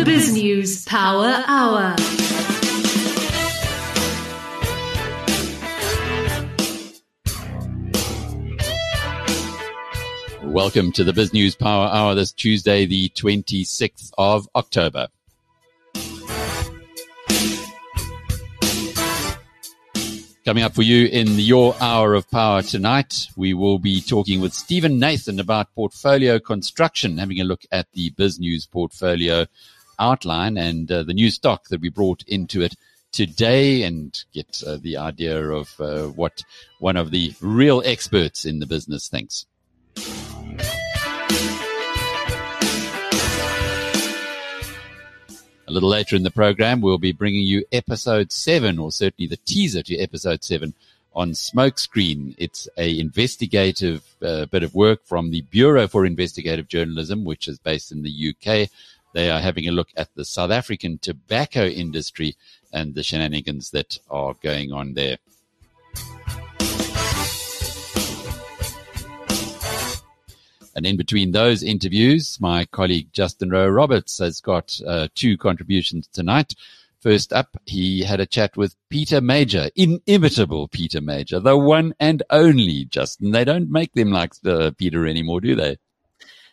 The BizNews Power Hour. Welcome to the BizNews Power Hour this Tuesday, the 26th of October. Coming up for you in your hour of power tonight, we will be talking with Steven Nathan about portfolio construction, having a look at the BizNews portfolio outline and uh, the new stock that we brought into it today and get uh, the idea of uh, what one of the real experts in the business thinks. A little later in the program, we'll be bringing you episode seven, or certainly the teaser to episode seven on Smokescreen. It's a investigative uh, bit of work from the Bureau for Investigative Journalism, which is based in the UK. They are having a look at the South African tobacco industry and the shenanigans that are going on there. And in between those interviews, my colleague Justin Rowe Roberts has got uh, two contributions tonight. First up, he had a chat with Peter Major, inimitable Peter Major, the one and only Justin. They don't make them like the Peter anymore, do they?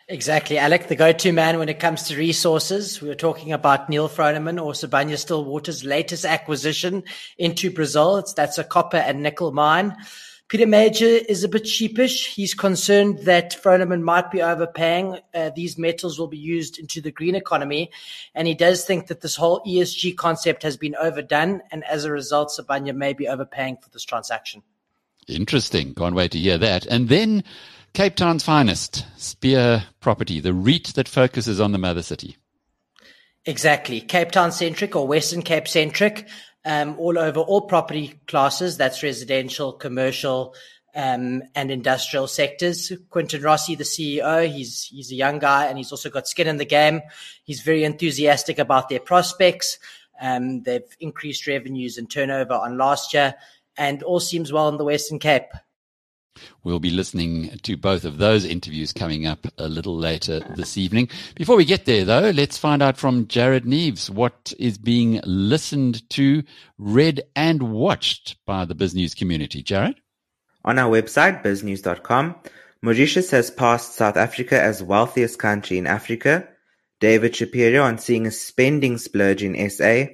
Exactly, Alec, the go-to man when it comes to resources. We were talking about Neal Froneman or Sibanye Stillwater's latest acquisition into Brazil. It's, that's a copper and nickel mine. Peter Major is a bit sheepish. He's concerned that Froneman might be overpaying. Uh, these metals will be used into the green economy. And he does think that this whole ESG concept has been overdone. And as a result, Sibanye may be overpaying for this transaction. Interesting. Can't wait to hear that. And then Cape Town's finest, Spear Property, the REIT that focuses on the mother city. Exactly. Cape Town centric or Western Cape centric um, all over all property classes. That's residential, commercial, um, and industrial sectors. Quintin Rossi, the CEO, he's he's a young guy and he's also got skin in the game. He's very enthusiastic about their prospects. Um, they've increased revenues and turnover on last year, and all seems well in the Western Cape. We'll be listening to both of those interviews coming up a little later this evening. Before we get there, though, let's find out from Jared Neves what is being listened to, read, and watched by the BizNews community. Jared? On our website, biznews.com, Mauritius has passed South Africa as wealthiest country in Africa, David Shapiro on seeing a spending splurge in SA,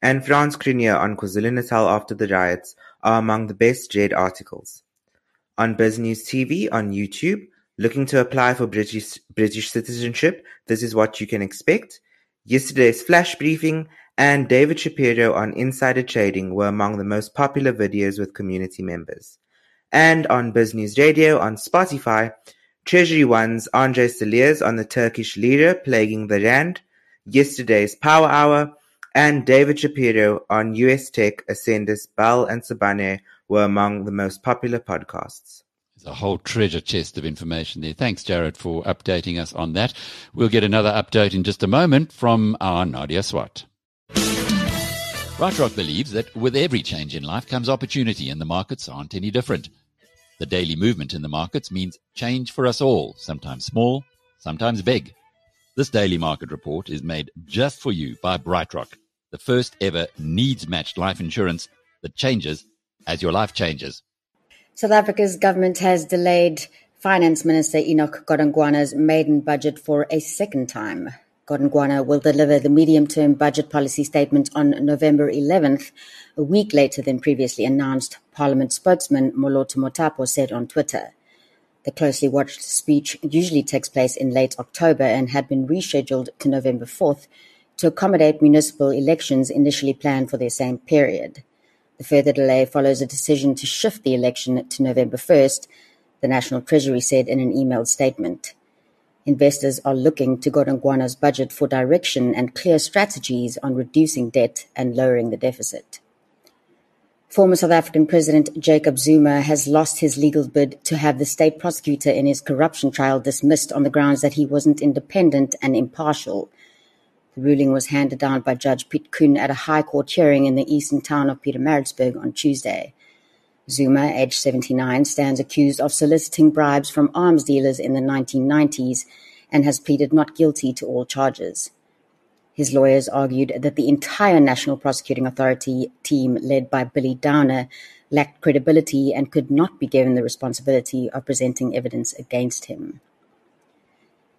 and Frans Cronje on KwaZulu-Natal after the riots are among the best read articles. On BizNews TV on YouTube, looking to apply for British British citizenship, this is what you can expect. Yesterday's flash briefing and David Shapiro on insider trading were among the most popular videos with community members. And on BizNews Radio on Spotify, Treasury One's Andre Cilliers on the Turkish lira plaguing the rand, yesterday's Power Hour, and David Shapiro on US tech ascenders Bell and Sibanye were among the most popular podcasts. There's a whole treasure chest of information there. Thanks, Jared, for updating us on that. We'll get another update in just a moment from our Nadia Swat. BrightRock believes that with every change in life comes opportunity, and the markets aren't any different. The daily movement in the markets means change for us all, sometimes small, sometimes big. This daily market report is made just for you by BrightRock, the first ever needs matched life insurance that changes as your life changes. South Africa's government has delayed Finance Minister Enoch Godongwana's maiden budget for a second time. Godongwana will deliver the medium-term budget policy statement on November 11th, a week later than previously announced, Parliament spokesman Moloto Mothapo said on Twitter. The closely watched speech usually takes place in late October and had been rescheduled to November 4th to accommodate municipal elections initially planned for the same period. The further delay follows a decision to shift the election to November 1st, the National Treasury said in an emailed statement. Investors are looking to Godongwana's budget for direction and clear strategies on reducing debt and lowering the deficit. Former South African President Jacob Zuma has lost his legal bid to have the state prosecutor in his corruption trial dismissed on the grounds that he wasn't independent and impartial. The ruling was handed down by Judge Piet Koen at a High Court hearing in the eastern town of Pietermaritzburg on Tuesday. Zuma, aged 79, stands accused of soliciting bribes from arms dealers in the 1990s and has pleaded not guilty to all charges. His lawyers argued that the entire National Prosecuting Authority team, led by Billy Downer, lacked credibility and could not be given the responsibility of presenting evidence against him.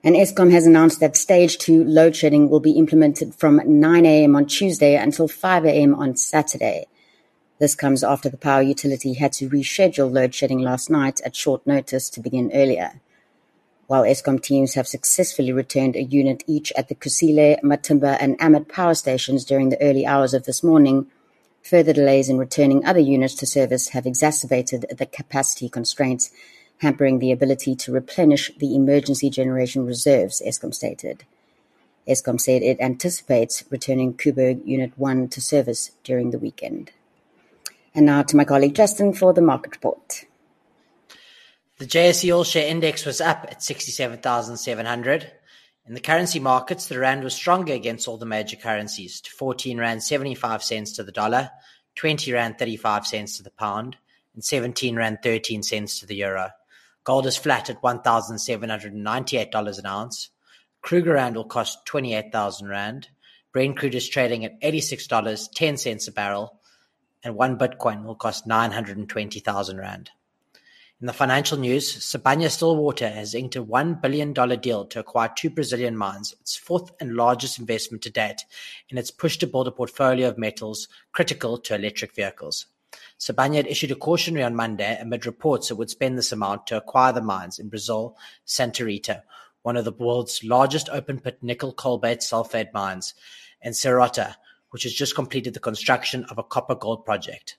And Eskom has announced that stage two load shedding will be implemented from 9 a.m. on Tuesday until 5 a.m. on Saturday. This comes after the power utility had to reschedule load shedding last night at short notice to begin earlier. While Eskom teams have successfully returned a unit each at the Kusile, Matimba and Arnot power stations during the early hours of this morning, further delays in returning other units to service have exacerbated the capacity constraints, hampering the ability to replenish the emergency generation reserves, Eskom stated. Eskom said it anticipates returning Koeberg Unit 1 to service during the weekend. And now to my colleague Justin for the market report. The JSE All Share Index was up at 67,700. In the currency markets, the rand was stronger against all the major currencies to 14 rand 75 cents to the dollar, 20 rand 35 cents to the pound, and 17 rand 13 cents to the euro. Gold is flat at $1,798 an ounce. Krugerrand will cost 28,000 rand. Brent crude is trading at $86.10 a barrel, and one Bitcoin will cost 920,000 rand. In the financial news, Sibanye-Stillwater has inked a $1 billion deal to acquire two Brazilian mines, its fourth and largest investment to date, in its push to build a portfolio of metals critical to electric vehicles. Sibanye issued a cautionary on Monday amid reports it would spend this amount to acquire the mines in Brazil, Santa Rita, one of the world's largest open-pit nickel cobalt sulfate mines, and Serrote, which has just completed the construction of a copper-gold project.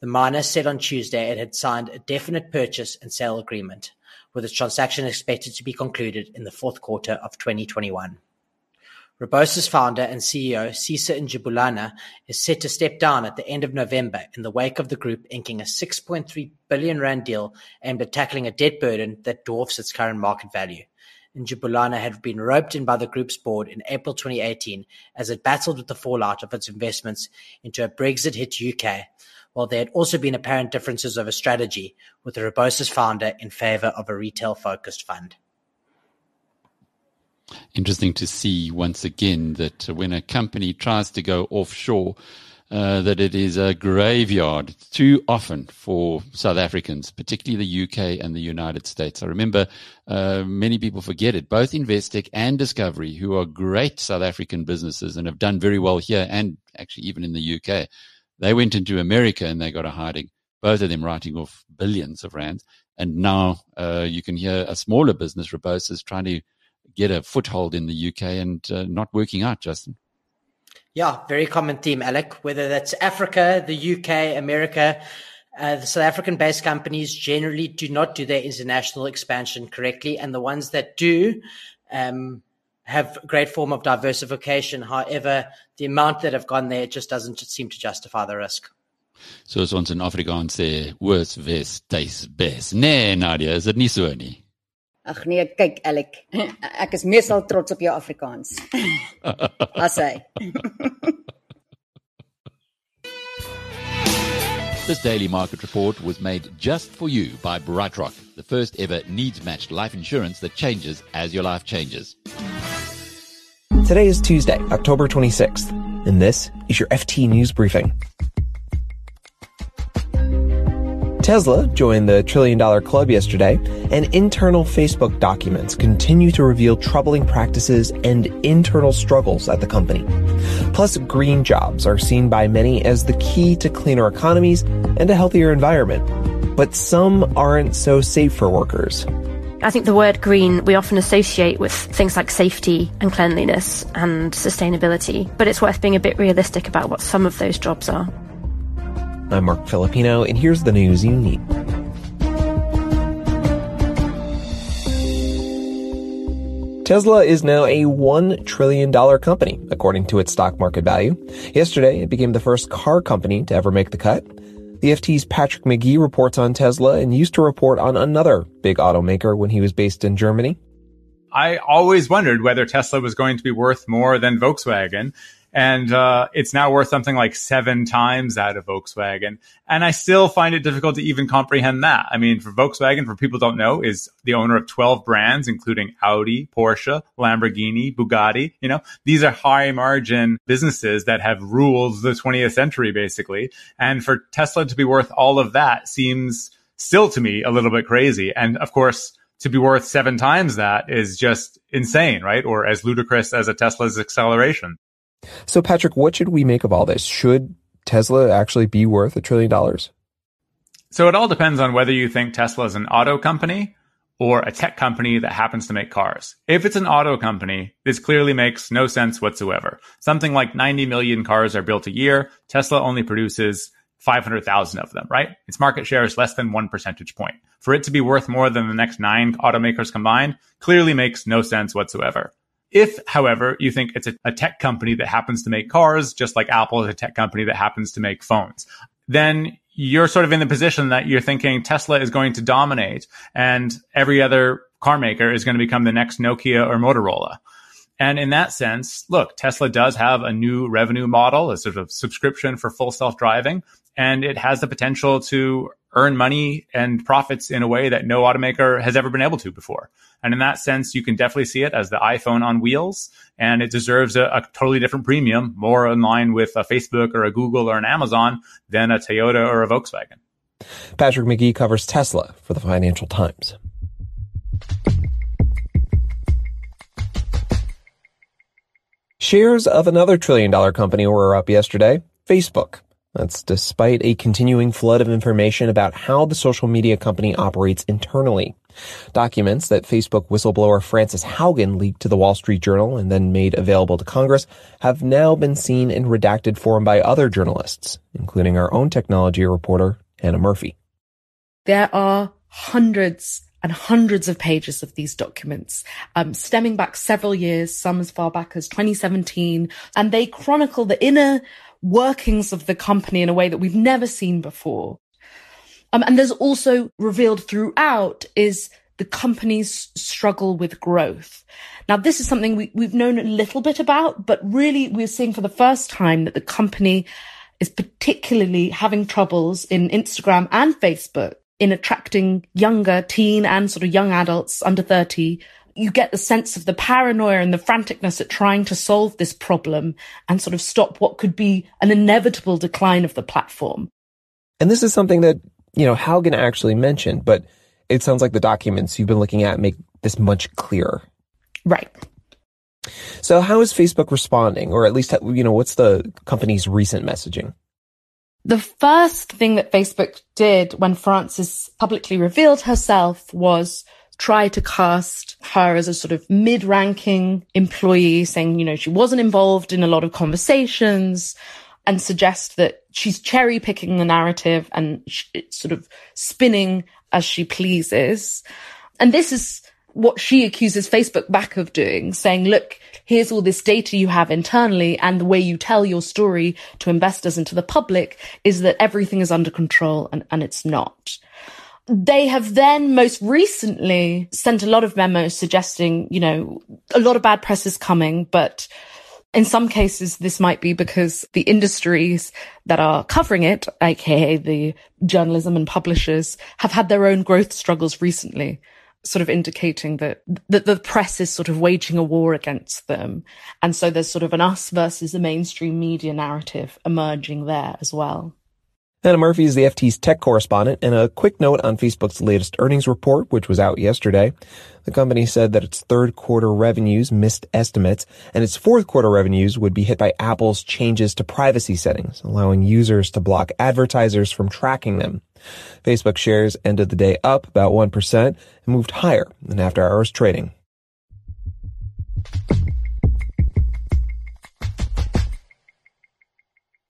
The miner said on Tuesday it had signed a definite purchase and sale agreement, with its transaction expected to be concluded in the fourth quarter of 2021. Rebosis founder and CEO, Sisa Ngebulana, is set to step down at the end of November in the wake of the group inking a 6.3 billion rand deal aimed at tackling a debt burden that dwarfs its current market value. Ngebulana had been roped in by the group's board in April 2018 as it battled with the fallout of its investments into a Brexit-hit UK, while there had also been apparent differences over strategy, with the Rebosis founder in favour of a retail-focused fund. Interesting to see once again that when a company tries to go offshore, uh, that it is a graveyard too often for South Africans, particularly the UK and the United States. I remember uh, many people forget it. Both Investec and Discovery, who are great South African businesses and have done very well here and actually even in the UK, they went into America and they got a hiding. Both of them writing off billions of rands. And now uh, you can hear a smaller business, Rebosis, trying to get a foothold in the UK and uh, not working out, Justin. Yeah, very common theme, Alec. Whether that's Africa, the UK, America, uh, the South African based companies generally do not do their international expansion correctly. And the ones that do, um, have a great form of diversification. However, the amount that have gone there just doesn't seem to justify the risk. So as ons in Afrikaans sê, worst west tastes best. Nee, Nadia, is dit nie so nie? Ag nee, kyk Alec, ek is meestal trots op jou Afrikaans. As hy. This daily market report was made just for you by BrightRock, the first ever needs matched life insurance that changes as your life changes. Today is Tuesday, October 26th, and this is your FT News Briefing. Tesla joined the trillion dollar club yesterday, and internal Facebook documents continue to reveal troubling practices and internal struggles at the company. Plus, green jobs are seen by many as the key to cleaner economies and a healthier environment. But some aren't so safe for workers. I think the word green we often associate with things like safety and cleanliness and sustainability, but it's worth being a bit realistic about what some of those jobs are. I'm Marc Filippino, and here's the news you need. Tesla is now a $1 trillion company, according to its stock market value. Yesterday, it became the first car company to ever make the cut. The FT's Patrick McGee reports on Tesla and used to report on another big automaker when he was based in Germany. I always wondered whether Tesla was going to be worth more than Volkswagen. And uh, it's now worth something like seven times that of Volkswagen. And I still find it difficult to even comprehend that. I mean, for Volkswagen, for people don't know, is the owner of 12 brands, including Audi, Porsche, Lamborghini, Bugatti. You know, these are high margin businesses that have ruled the 20th century, basically. And for Tesla to be worth all of that seems still to me a little bit crazy. And of course, to be worth seven times that is just insane, right? Or as ludicrous as a Tesla's acceleration. So, Patrick, what should we make of all this? Should Tesla actually be worth a trillion dollars? So, it all depends on whether you think Tesla is an auto company or a tech company that happens to make cars. If it's an auto company, this clearly makes no sense whatsoever. Something like 90 million cars are built a year. Tesla only produces 500,000 of them, right? Its market share is less than one percentage point. For it to be worth more than the next nine automakers combined clearly makes no sense whatsoever. If, however, you think it's a, a, tech company that happens to make cars, just like Apple is a tech company that happens to make phones, then you're sort of in the position that you're thinking Tesla is going to dominate and every other car maker is going to become the next Nokia or Motorola. And in that sense, look, Tesla does have a new revenue model, a sort of subscription for full self driving and it has the potential to earn money and profits in a way that no automaker has ever been able to before. And in that sense, you can definitely see it as the iPhone on wheels, and it deserves a, a totally different premium, more in line with a Facebook or a Google or an Amazon than a Toyota or a Volkswagen. Patrick McGee covers Tesla for the Financial Times. Shares of another trillion dollar company were up yesterday, Facebook. That's despite a continuing flood of information about how the social media company operates internally. Documents that Facebook whistleblower Frances Haugen leaked to the Wall Street Journal and then made available to Congress have now been seen in redacted form by other journalists, including our own technology reporter, Hannah Murphy. There are hundreds and hundreds of pages of these documents, um, stemming back several years, some as far back as 2017, and they chronicle the inner workings of the company in a way that we've never seen before. Um, and there's also revealed throughout is the company's struggle with growth. Now, this is something we, we've known a little bit about, but really we're seeing for the first time that the company is particularly having troubles in Instagram and Facebook in attracting younger teen and sort of young adults under 30 you get the sense of the paranoia and the franticness at trying to solve this problem and sort of stop what could be an inevitable decline of the platform. And this is something that, you know, Haugen actually mentioned, but it sounds like the documents you've been looking at make this much clearer. Right. So how is Facebook responding? Or at least, you know, what's the company's recent messaging? The first thing that Facebook did when Frances publicly revealed herself was try to cast her as a sort of mid-ranking employee saying, you know, she wasn't involved in a lot of conversations and suggest that she's cherry picking the narrative and sort of spinning as she pleases. And this is what she accuses Facebook back of doing, saying, look, here's all this data you have internally and the way you tell your story to investors and to the public is that everything is under control and, and it's not. They have then most recently sent a lot of memos suggesting, you know, a lot of bad press is coming, but in some cases, this might be because the industries that are covering it, aka the journalism and publishers, have had their own growth struggles recently, sort of indicating that, that the press is sort of waging a war against them. And so there's sort of an us versus the mainstream media narrative emerging there as well. Hannah Murphy is the FT's tech correspondent, and a quick note on Facebook's latest earnings report, which was out yesterday. The company said that its third quarter revenues missed estimates, and its fourth quarter revenues would be hit by Apple's changes to privacy settings, allowing users to block advertisers from tracking them. Facebook shares ended the day up about 1% and moved higher than after hours trading.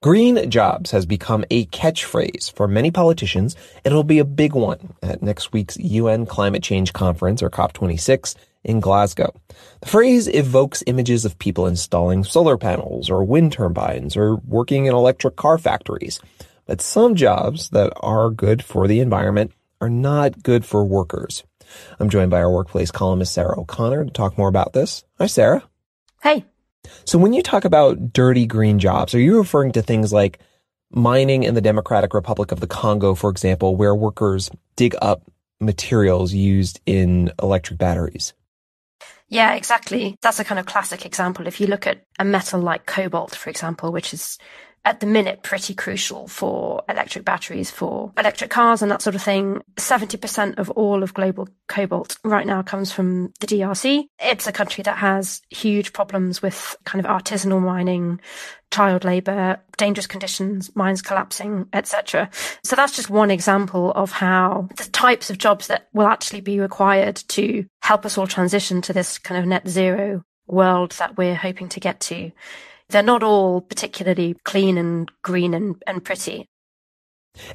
Green jobs has become a catchphrase for many politicians, it'll be a big one at next week's UN Climate Change Conference, or COP26, in Glasgow. The phrase evokes images of people installing solar panels or wind turbines or working in electric car factories. But some jobs that are good for the environment are not good for workers. I'm joined by our workplace columnist Sarah O'Connor to talk more about this. Hi, Sarah. Hey. So when you talk about dirty green jobs, are you referring to things like mining in the Democratic Republic of the Congo, for example, where workers dig up materials used in electric batteries? Yeah, exactly. That's a kind of classic example. If you look at a metal like cobalt, for example, which is at the minute pretty crucial for electric batteries for electric cars and that sort of thing. 70% of all of global cobalt right now comes from the DRC. It's a country that has huge problems with kind of artisanal mining, child labor, dangerous conditions, mines collapsing, etc. So that's just one example of how the types of jobs that will actually be required to help us all transition to this kind of net zero world that we're hoping to get to they're not all particularly clean and green and, and pretty.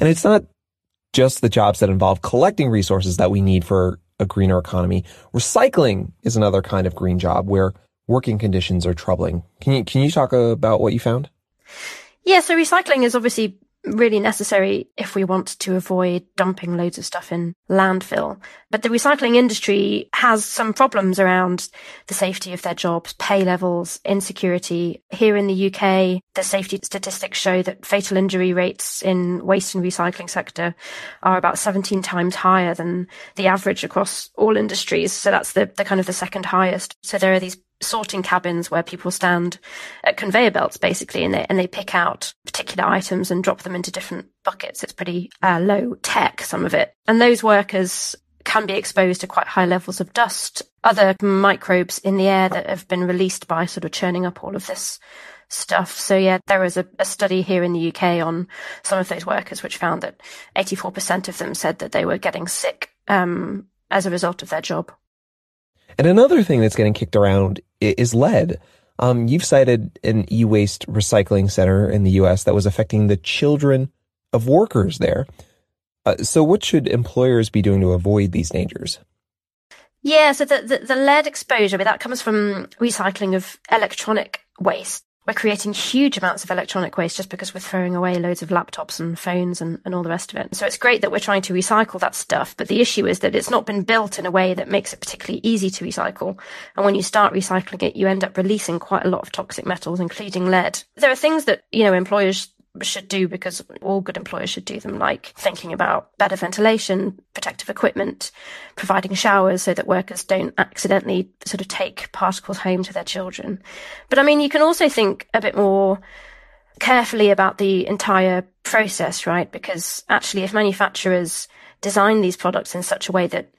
And it's not just the jobs that involve collecting resources that we need for a greener economy. Recycling is another kind of green job where working conditions are troubling. Can you, can you talk about what you found? Yeah, so recycling is obviously really necessary if we want to avoid dumping loads of stuff in landfill. But the recycling industry has some problems around the safety of their jobs, pay levels, insecurity. Here in the UK, the safety statistics show that fatal injury rates in waste and recycling sector are about 17 times higher than the average across all industries. So that's the, the kind of the second highest. So there are these sorting cabins where people stand at conveyor belts basically and they, and they pick out particular items and drop them into different buckets. It's pretty uh, low tech, some of it. And those workers can be exposed to quite high levels of dust, other microbes in the air that have been released by sort of churning up all of this stuff. So yeah, there was a, a, study here in the UK on some of those workers, which found that 84% of them said that they were getting sick um, as a result of their job. And another thing that's getting kicked around is lead. Um, you've cited an e-waste recycling center in the U.S. that was affecting the children of workers there. Uh, so, what should employers be doing to avoid these dangers? Yeah, so the, the, the lead exposure, that comes from recycling of electronic waste we're creating huge amounts of electronic waste just because we're throwing away loads of laptops and phones and, and all the rest of it. So it's great that we're trying to recycle that stuff, but the issue is that it's not been built in a way that makes it particularly easy to recycle. And when you start recycling it, you end up releasing quite a lot of toxic metals, including lead. There are things that, you know, employers should do because all good employers should do them, like thinking about better ventilation, protective equipment, providing showers so that workers don't accidentally sort of take particles home to their children. But I mean, you can also think a bit more carefully about the entire process, right? Because actually, if manufacturers design these products in such a way that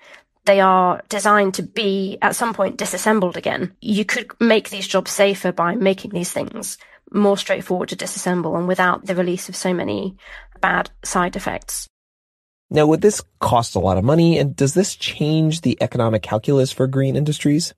they are designed to be at some point disassembled again. You could make these jobs safer by making these things more straightforward to disassemble and without the release of so many bad side effects. Now, would this cost a lot of money, and does this change the economic calculus for green industries?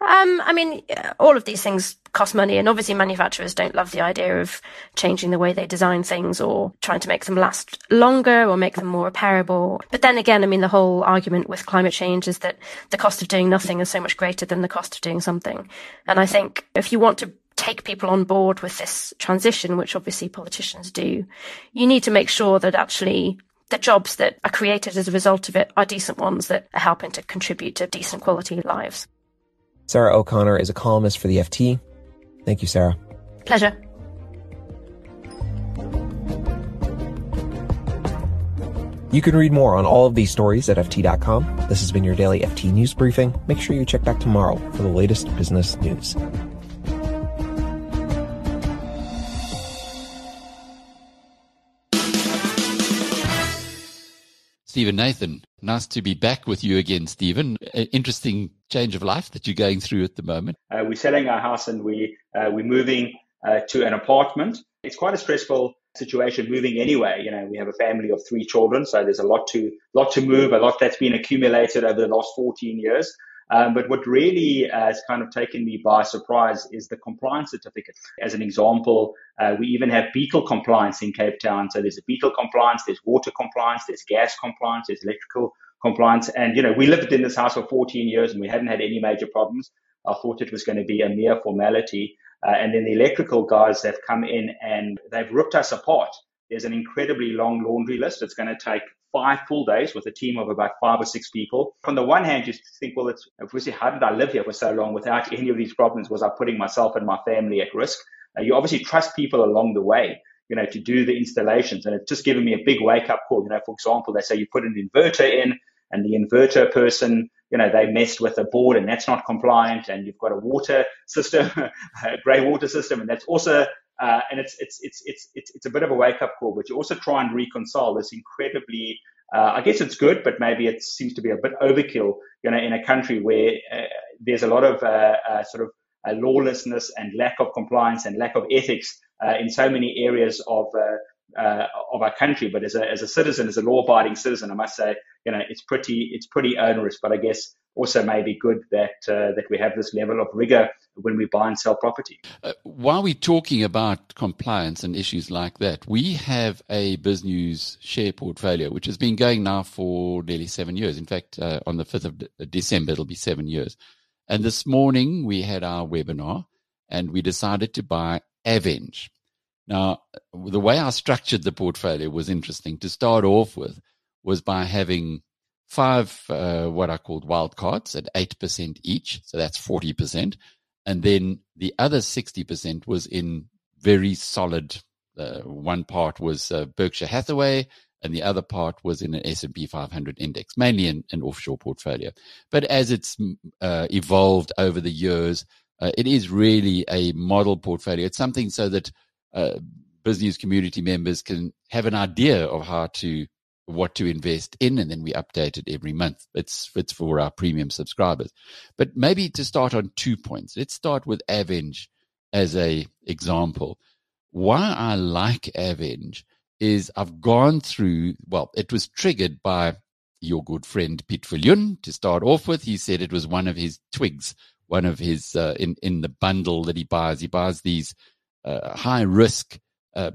Um, I mean, all of these things cost money, and obviously manufacturers don't love the idea of changing the way they design things or trying to make them last longer or make them more repairable. But then again, I mean, the whole argument with climate change is that the cost of doing nothing is so much greater than the cost of doing something. And I think if you want to take people on board with this transition, which obviously politicians do, you need to make sure that actually the jobs that are created as a result of it are decent ones that are helping to contribute to decent quality lives. Sarah O'Connor is a columnist for the FT. Thank you, Sarah. Pleasure. You can read more on all of these stories at FT.com. This has been your daily FT News Briefing. Make sure you check back tomorrow for the latest business news. Steven Nathan, nice to be back with you again, Steven. interesting change of life that you're going through at the moment. Uh, we're selling our house and we uh, we're moving uh, to an apartment. It's quite a stressful situation moving anyway. You know, we have a family of three children, so there's a lot to lot to move, a lot that's been accumulated over the last 14 years. Um, but what really uh, has kind of taken me by surprise is the compliance certificate. As an example, uh, we even have beetle compliance in Cape Town. So there's a beetle compliance, there's water compliance, there's gas compliance, there's electrical compliance. And, you know, we lived in this house for 14 years and we hadn't had any major problems. I thought it was going to be a mere formality. Uh, and then the electrical guys have come in and they've ripped us apart. There's an incredibly long laundry list. It's going to take five full days with a team of about five or six people. On the one hand, you think, well, it's obviously, how did I live here for so long without any of these problems? Was I putting myself and my family at risk? Uh, you obviously trust people along the way, you know, to do the installations. And it's just given me a big wake up call. You know, for example, they say you put an inverter in and the inverter person, you know, they messed with a board and that's not compliant. And you've got a water system, a grey water system, and that's also uh, and it's, it's, it's, it's, it's, it's a bit of a wake up call, but you also try and reconcile this incredibly, uh, I guess it's good, but maybe it seems to be a bit overkill, you know, in a country where uh, there's a lot of uh, uh, sort of uh, lawlessness and lack of compliance and lack of ethics in so many areas of uh, of our country. But as a, as a citizen, as a law abiding citizen, I must say, you know, it's pretty, it's pretty onerous, but I guess also maybe good that, uh, that we have this level of rigor when we buy and sell property. Uh, while we're talking about compliance and issues like that, we have a BizNews share portfolio, which has been going now for nearly seven years. In fact, uh, on the 5th of December, it'll be seven years. And this morning we had our webinar and we decided to buy Aveng. Now, the way I structured the portfolio was interesting. To start off with, was by having five uh, what I called wild cards at eight percent each, so that's forty percent, and then the other sixty percent was in very solid. Uh, one part was uh, Berkshire Hathaway, and the other part was in an S&P 500 index, mainly in an offshore portfolio. But as it's uh, evolved over the years, uh, it is really a model portfolio. It's something so that uh, BizNews community members can have an idea of how to what to invest in, and then we update it every month. It's it's for our premium subscribers. But maybe to start on two points, let's start with Aveng as a example. Why I like Aveng is I've gone through. Well, it was triggered by your good friend Viljoen to start off with. He said it was one of his twigs, one of his uh, in in the bundle that he buys. He buys these uh, high risk uh,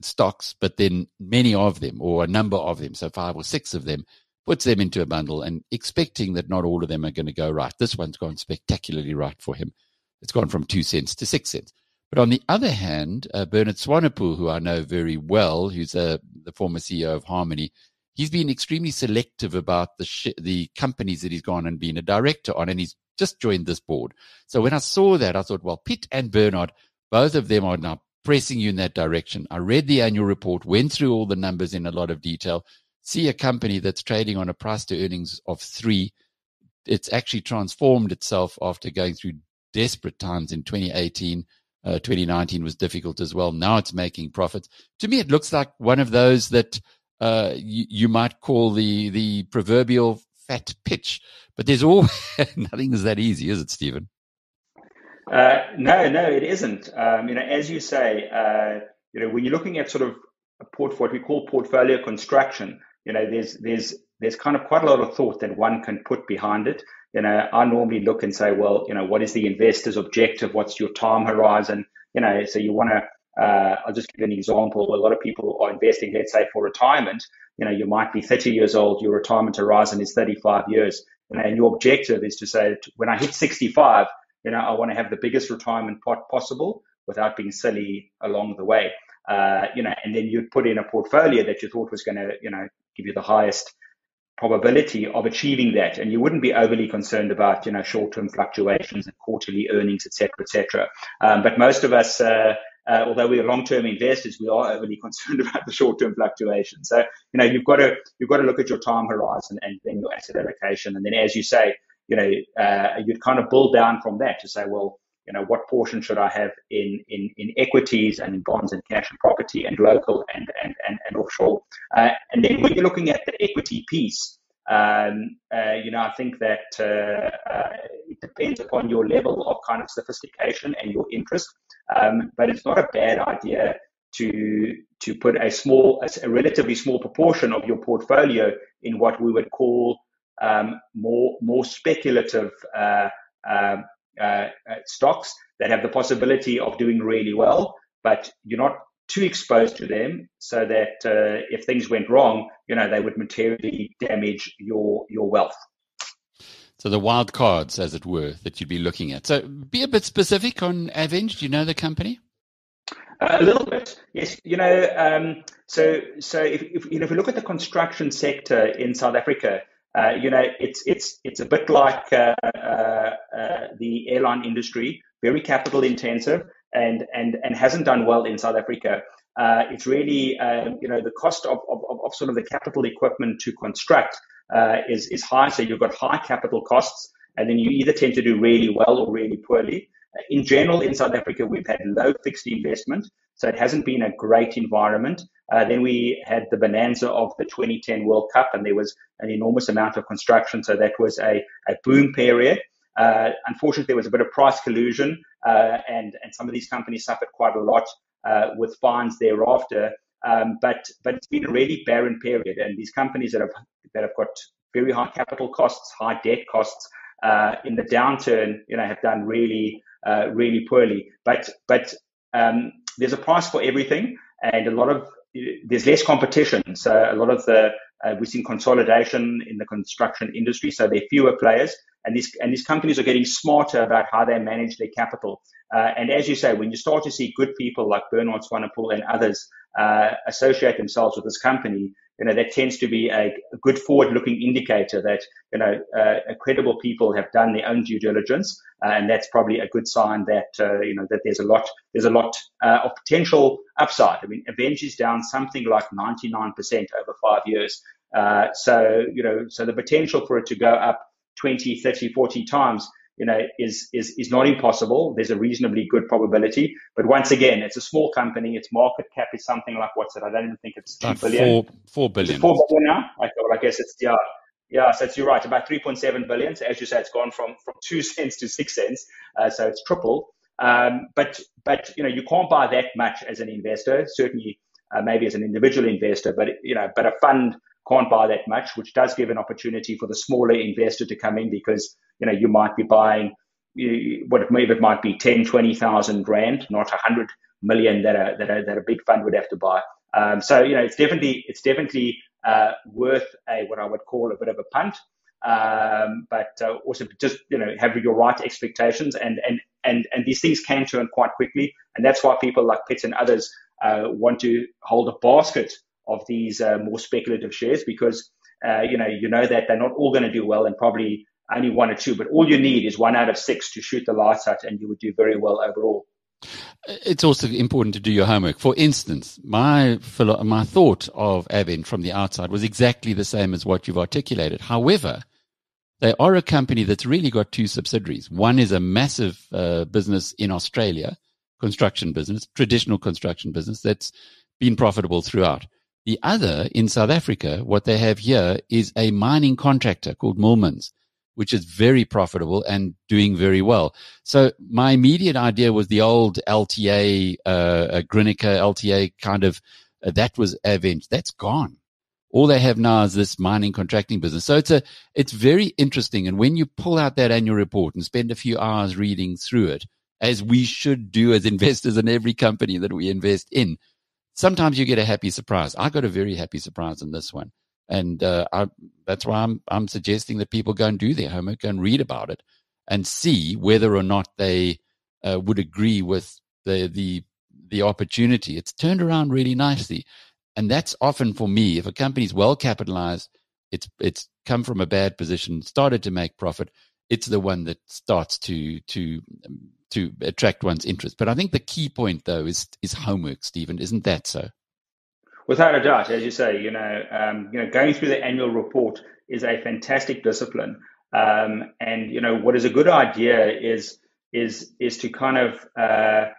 stocks, but then many of them, or a number of them, so five or six of them, puts them into a bundle and expecting that not all of them are going to go right. This one's gone spectacularly right for him. It's gone from two cents to six cents. But on the other hand, uh, Bernard Swanepoel, who I know very well, who's uh, the former CEO of Harmony, he's been extremely selective about the sh- the companies that he's gone and been a director on, and he's just joined this board. So when I saw that, I thought, well, Piet and Bernard both of them are now pressing you in that direction. I read the annual report, went through all the numbers in a lot of detail, see a company that's trading on a price to earnings of three. It's actually transformed itself after going through desperate times in 2018. Uh, 2019 was difficult as well. Now it's making profits. To me, it looks like one of those that uh, you, you might call the the proverbial fat pitch. But there's all nothing is that easy, is it, Steven? Uh, no, no, it isn't. Um, you know, as you say, uh, you know, when you're looking at sort of a port, what we call portfolio construction, you know, there's there's there's kind of quite a lot of thought that one can put behind it. You know, I normally look and say, well, you know, what is the investor's objective? What's your time horizon? You know, so you want to. Uh, I'll just give an example. A lot of people are investing, let's say, for retirement. You know, you might be 30 years old. Your retirement horizon is 35 years, you know, and your objective is to say, when I hit 65, you know, I want to have the biggest retirement pot possible without being silly along the way. Uh, you know, and then you'd put in a portfolio that you thought was going to, you know, give you the highest probability of achieving that, and you wouldn't be overly concerned about, you know, short-term fluctuations and quarterly earnings, et cetera, et cetera. Um, but most of us, uh, uh, although we are long-term investors, we are overly concerned about the short-term fluctuations. So, you know, you've got to you've got to look at your time horizon and then your asset allocation, and then, as you say, you know, uh, you'd kind of build down from that to say, well, you know, what portion should I have in, in, in equities and in bonds and cash and property and local and, and, and, and offshore? Uh, and then when you're looking at the equity piece, um, uh, you know, I think that uh, uh, it depends upon your level of kind of sophistication and your interest. Um, but it's not a bad idea to to put a small, a relatively small proportion of your portfolio in what we would call um, more more speculative uh, um, uh, uh, stocks that have the possibility of doing really well, but you're not too exposed to them, so that uh, if things went wrong, you know they would materially damage your your wealth. So the wild cards, as it were, that you'd be looking at. So be a bit specific on Aveng. Do you know the company? A little bit, yes. You know, um, so so if, if, you know if we look at the construction sector in South Africa, uh, you know it's it's it's a bit like uh, uh, uh the airline industry, very capital intensive, and and and hasn't done well in South Africa. Uh, it's really you know the cost of, of, of sort of the capital equipment to construct is is high, so you've got high capital costs, and then you either tend to do really well or really poorly. In general, in South Africa, we've had low fixed investment, so it hasn't been a great environment. Uh, then we had the bonanza of the 2010 World Cup, and there was an enormous amount of construction, so that was a, a boom period. Uh, unfortunately, there was a bit of price collusion, uh, and and some of these companies suffered quite a lot uh, with fines thereafter. Um, but but it's been a really barren period, and these companies that have that have got very high capital costs, high debt costs, uh, in the downturn, you know, have done really uh, really poorly. But but um, there's a price for everything, and a lot of there's less competition. So a lot of the uh, we've seen consolidation in the construction industry. So there are fewer players, and these and these companies are getting smarter about how they manage their capital. Uh, and as you say, when you start to see good people like Bernard Swanepoel and others uh, associate themselves with this company, you know, that tends to be a, good forward-looking indicator that, you know, uh, credible people have done their own due diligence, uh, and that's probably a good sign that, uh, you know, that there's a lot, there's a lot uh, of potential upside. I mean, Aveng is down something like 99% over five years. Uh, so, you know, so the potential for it to go up 20, 30, 40 times you know, is, is, is not impossible. There's a reasonably good probability. But once again, it's a small company. Its market cap is something like what's it? I don't even think it's two billion. Four, four billion. Four billion now? I, well, I guess it's, yeah. Yeah, so you're right, about 3.7 billion. So as you said, it's gone from, from two cents to six cents. Uh, so it's tripled. Um, but, but, you know, you can't buy that much as an investor, certainly, uh, maybe as an individual investor, but, you know, but a fund can't buy that much, which does give an opportunity for the smaller investor to come in because you know you might be buying what maybe it might be 10, 20,000 rand, not 100 million that a, that a, that a big fund would have to buy. Um, so you know it's definitely it's definitely uh, worth a what I would call a bit of a punt. Um, but uh, also just you know have your right expectations and and and and these things can turn quite quickly and that's why people like Piet and others uh, want to hold a basket of these uh, more speculative shares because uh, you know you know that they're not all going to do well and probably only one or two, but all you need is one out of six to shoot the lights out, and you would do very well overall. It's also important to do your homework. For instance, my my thought of Aveng from the outside was exactly the same as what you've articulated. However, they are a company that's really got two subsidiaries. One is a massive uh, business in Australia, construction business, traditional construction business that's been profitable throughout. The other in South Africa, what they have here is a mining contractor called Moolmans, which is very profitable and doing very well. So my immediate idea was the old LTA, uh, Grinaker LTA kind of, uh, that was Aveng. That's gone. All they have now is this mining contracting business. So it's a, it's very interesting. And when you pull out that annual report and spend a few hours reading through it, as we should do as investors in every company that we invest in, sometimes you get a happy surprise. I got a very happy surprise in this one. And uh, I, that's why I'm, I'm suggesting that people go and do their homework, go and read about it and see whether or not they uh, would agree with the, the, the opportunity. It's turned around really nicely. And that's often for me, if a company's well capitalized, it's, it's come from a bad position, started to make profit, it's the one that starts to, to to attract one's interest. But I think the key point, though, is is homework, Steven. Isn't that so? Without a doubt, as you say, you know, um, you know, going through the annual report is a fantastic discipline. Um, and you know, what is a good idea is is is to kind of uh,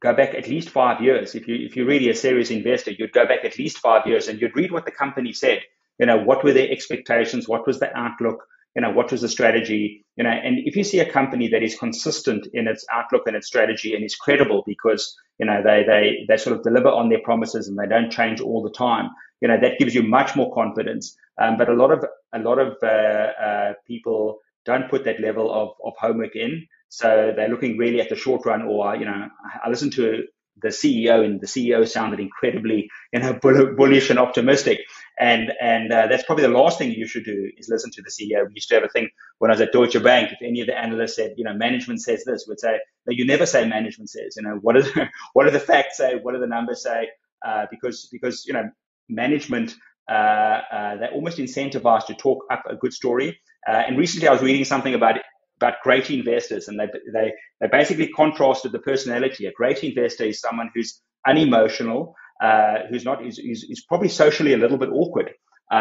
go back at least five years. If you if you're really a serious investor, you'd go back at least five years and you'd read what the company said. You know, what were their expectations? What was the outlook? You know, what was the strategy, you know, and if you see a company that is consistent in its outlook and its strategy and is credible because, you know, they, they, they sort of deliver on their promises and they don't change all the time, you know, that gives you much more confidence. Um, but a lot of, a lot of, uh, uh, people don't put that level of, of homework in. So they're looking really at the short run or, you know, I listened to the CEO, and the CEO sounded incredibly, you know, bullish and optimistic. And and uh, that's probably the last thing you should do is listen to the CEO. We used to have a thing when I was at Deutsche Bank. If any of the analysts said, you know, management says this, we'd say, no, you never say management says. You know, what the, what do the facts say? What do the numbers say? Uh, because because you know, management uh, uh, they're almost incentivized to talk up a good story. Uh, and recently, I was reading something about about great investors, and they they they basically contrasted the personality. A great investor is someone who's unemotional, uh, who's not is, is, is probably socially a little bit awkward.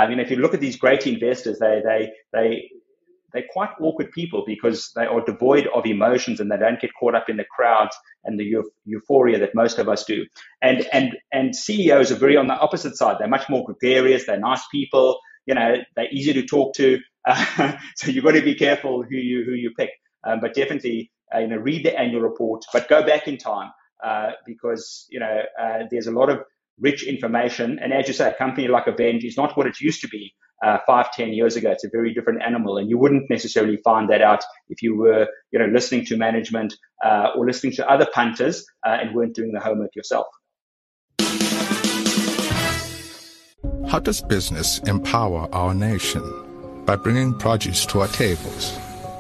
You know, if you look at these great investors, they they they they're quite awkward people because they are devoid of emotions and they don't get caught up in the crowds and the euphoria that most of us do. And and and CEOs are very on the opposite side. They're much more gregarious. They're nice people. You know, they're easy to talk to. So you've got to be careful who you who you pick. Um, but definitely, uh, you know, read the annual report, but go back in time uh, because you know uh, there's a lot of rich information. And as you say, a company like Aveng is not what it used to be uh, five, ten years ago. It's a very different animal, and you wouldn't necessarily find that out if you were, you know, listening to management uh, or listening to other punters and weren't doing the homework yourself. How does business empower our nation? By bringing produce to our tables,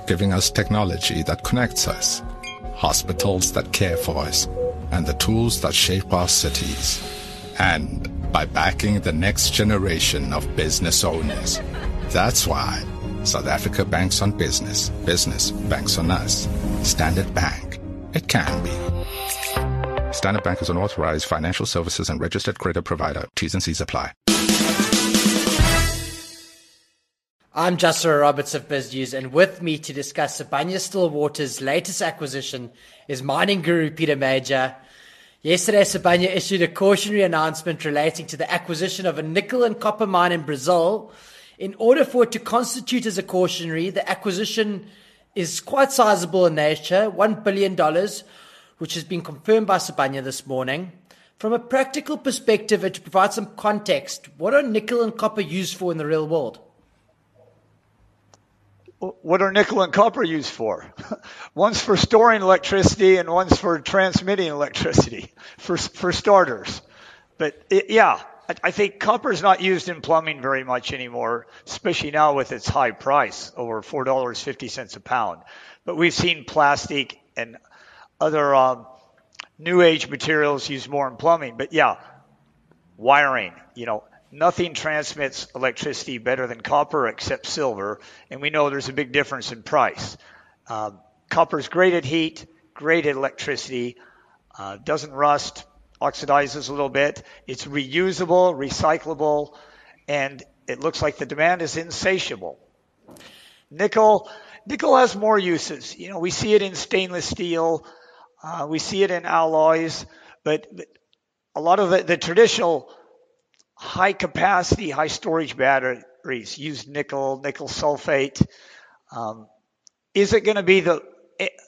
giving us technology that connects us, hospitals that care for us, and the tools that shape our cities. And by backing the next generation of business owners. That's why South Africa banks on business. Business banks on us. Standard Bank. It can be. Standard Bank is an authorized financial services and registered credit provider. T's and C's apply. I'm Joshua Roberts of BizNews, and with me to discuss Sibanye Stillwater's latest acquisition is mining guru Peter Major. Yesterday, Sibanye issued a cautionary announcement relating to the acquisition of a nickel and copper mine in Brazil. In order for it to constitute as a cautionary, the acquisition is quite sizable in nature, $1 billion, which has been confirmed by Sibanye this morning. From a practical perspective, and to provide some context, what are nickel and copper used for in the real world? What are nickel and copper used for? one's for storing electricity and one's for transmitting electricity, for, for starters. But it, yeah, I, I think copper is not used in plumbing very much anymore, especially now with its high price, over $4.50 a pound. But we've seen plastic and other um, new age materials used more in plumbing. But yeah, wiring, you know, nothing transmits electricity better than copper except silver, and we know there's a big difference in price. Uh, copper is great at heat, great at electricity, uh, doesn't rust, oxidizes a little bit. It's reusable, recyclable, and it looks like the demand is insatiable. Nickel, nickel has more uses. You know, we see it in stainless steel, uh, we see it in alloys, but, but a lot of the, the traditional high capacity, high storage batteries use nickel, nickel sulfate. Um, is it going to be the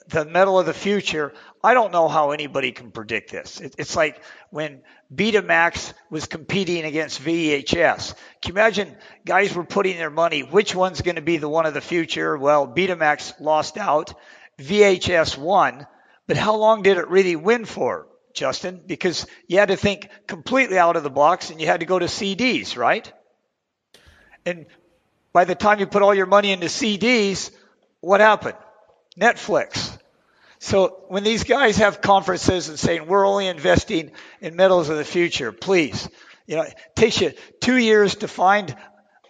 the metal of the future? I don't know how anybody can predict this. It, it's like when Betamax was competing against VHS. Can you imagine guys were putting their money, which one's going to be the one of the future? Well, Betamax lost out. VHS won. But how long did it really win for? Justin, because you had to think completely out of the box and you had to go to CDs, right? And by the time you put all your money into CDs, what happened? Netflix. So when these guys have conferences and saying we're only investing in metals of the future, please, you know, it takes you two years to find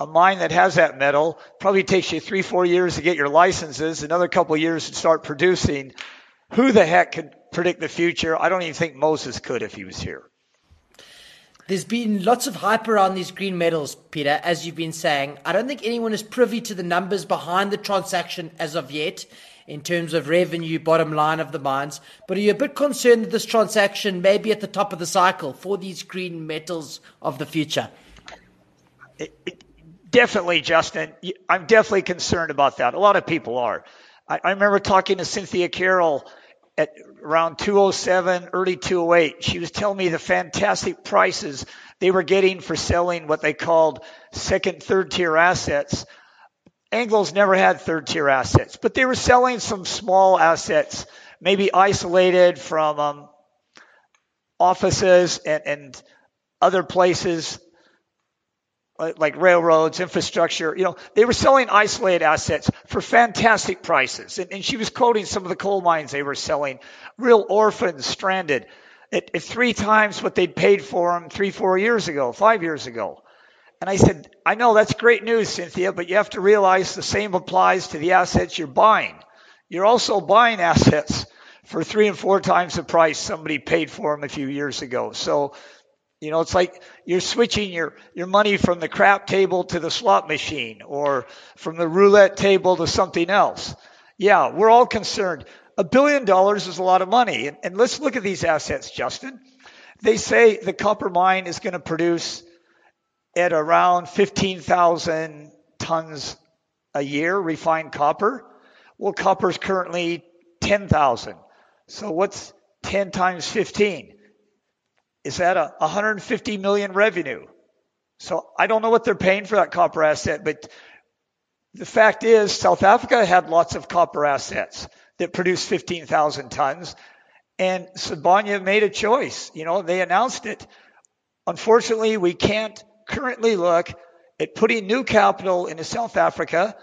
a mine that has that metal. Probably takes you three, four years to get your licenses, another couple years to start producing. Who the heck could predict the future. I don't even think Moses could if he was here. There's been lots of hype around these green metals, Peter, as you've been saying. I don't think anyone is privy to the numbers behind the transaction as of yet in terms of revenue, bottom line of the mines. But are you a bit concerned that this transaction may be at the top of the cycle for these green metals of the future? It, it, definitely, Justin. I'm definitely concerned about that. A lot of people are. I, I remember talking to Cynthia Carroll at around 207, early 208. She was telling me the fantastic prices they were getting for selling what they called second, third tier assets. Anglo's never had third tier assets, but they were selling some small assets, maybe isolated from um, offices and, and other places Uh, like railroads, infrastructure, you know, they were selling isolated assets for fantastic prices. And, and, she was quoting some of the coal mines they were selling, real orphans stranded at, at three times what they'd paid for them three, four years ago, five years ago. And I said, I know that's great news, Cynthia, but you have to realize the same applies to the assets you're buying. You're also buying assets for three and four times the price somebody paid for them a few years ago. So you know, it's like you're switching your, your money from the crap table to the slot machine or from the roulette table to something else. Yeah, we're all concerned. A billion dollars is a lot of money. And, and let's look at these assets, Justin. They say the copper mine is going to produce at around 15,000 tons a year, refined copper. Well, copper is currently 10,000. So what's 10 times 15? Is that a 150 million revenue. So I don't know what they're paying for that copper asset, but the fact is South Africa had lots of copper assets that produced 15,000 tons and Sibanye made a choice. You know, they announced it. Unfortunately, we can't currently look at putting new capital into South Africa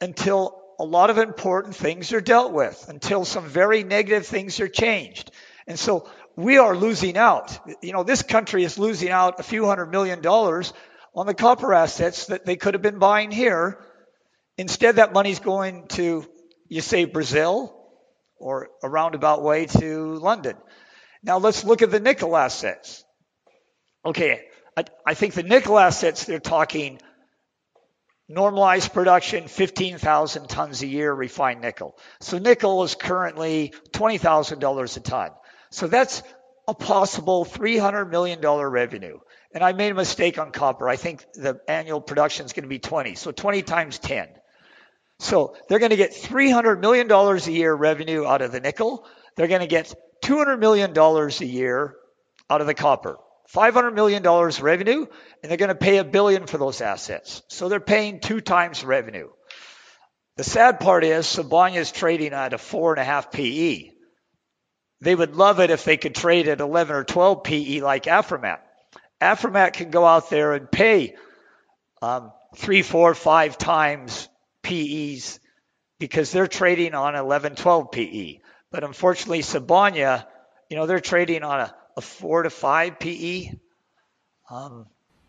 until a lot of important things are dealt with, until some very negative things are changed. And so we are losing out. You know, this country is losing out a few hundred million dollars on the copper assets that they could have been buying here. Instead, that money's going to, you say, Brazil or a roundabout way to London. Now let's look at the nickel assets. Okay, I, I think the nickel assets, they're talking normalized production, 15,000 tons a year refined nickel. So nickel is currently $20,000 a ton. So that's a possible $300 million revenue. And I made a mistake on copper. I think the annual production is going to be 20. So 20 times 10. So they're going to get $300 million a year revenue out of the nickel. They're going to get $200 million a year out of the copper. $500 million revenue, and they're going to pay a billion for those assets. So they're paying two times revenue. The sad part is Sibanye is trading at a four and a half PE. They would love it if they could trade at 11 or 12 PE like Afrimat. Afrimat can go out there and pay um, three, four, five times PEs because they're trading on 11, 12 PE. But unfortunately, Sibanye, you know, they're trading on a, a four to five PE. Um,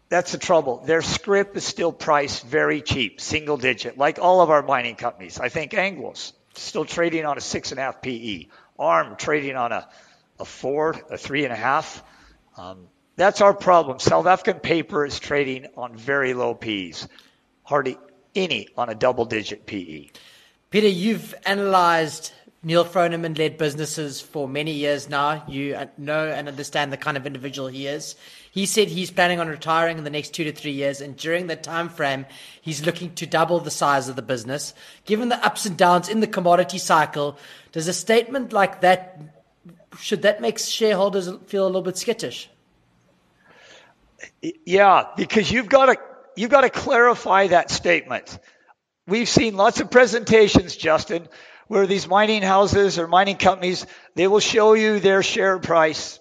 that's the trouble. Their scrip is still priced very cheap, single digit, like all of our mining companies. I think Anglo's still trading on a six and a half PE. ARM trading on a, a four, a three and a half. Um, that's our problem. South African paper is trading on very low P's, hardly any on a double digit PE. Peter, you've analyzed Neal Froneman led businesses for many years now. You know and understand the kind of individual he is. He said he's planning on retiring in the next two to three years, and during that time frame, he's looking to double the size of the business. Given the ups and downs in the commodity cycle, does a statement like that should that make shareholders feel a little bit skittish? Yeah, because you've got to you've got to clarify that statement. We've seen lots of presentations, Justin, where these mining houses or mining companies they will show you their share price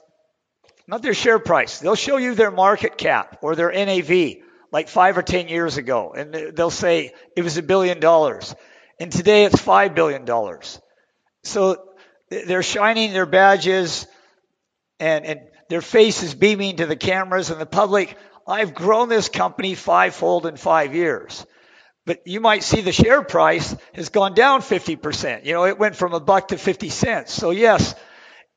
not their share price. They'll show you their market cap or their NAV like five or 10 years ago. And they'll say it was a billion dollars. And today it's $5 billion. So they're shining their badges and, and their face is beaming to the cameras and the public. I've grown this company fivefold in five years. But you might see the share price has gone down 50%. You know, it went from a buck to 50 cents. So yes,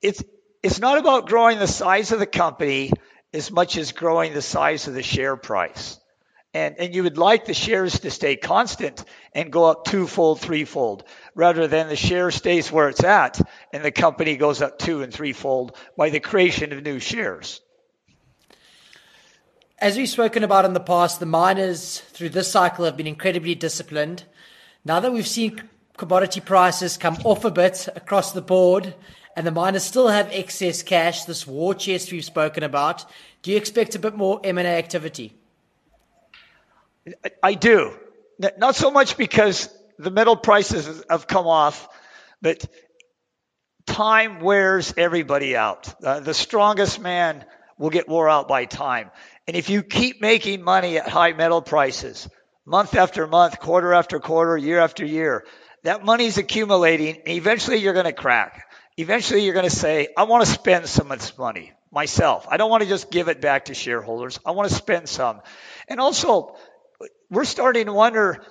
it's, it's not about growing the size of the company as much as growing the size of the share price. And, and you would like the shares to stay constant and go up twofold, threefold, rather than the share stays where it's at and the company goes up two and threefold by the creation of new shares. As we've spoken about in the past, the miners through this cycle have been incredibly disciplined. Now that we've seen commodity prices come off a bit across the board, and the miners still have excess cash, this war chest we've spoken about, do you expect a bit more M&A activity? I do. Not so much because the metal prices have come off, but time wears everybody out. Uh, the strongest man will get wore out by time. And if you keep making money at high metal prices, month after month, quarter after quarter, year after year, that money's accumulating and eventually you're going to crack. Eventually you're going to say, I want to spend some of this money myself. I don't want to just give it back to shareholders. I want to spend some. And also, we're starting to wonder,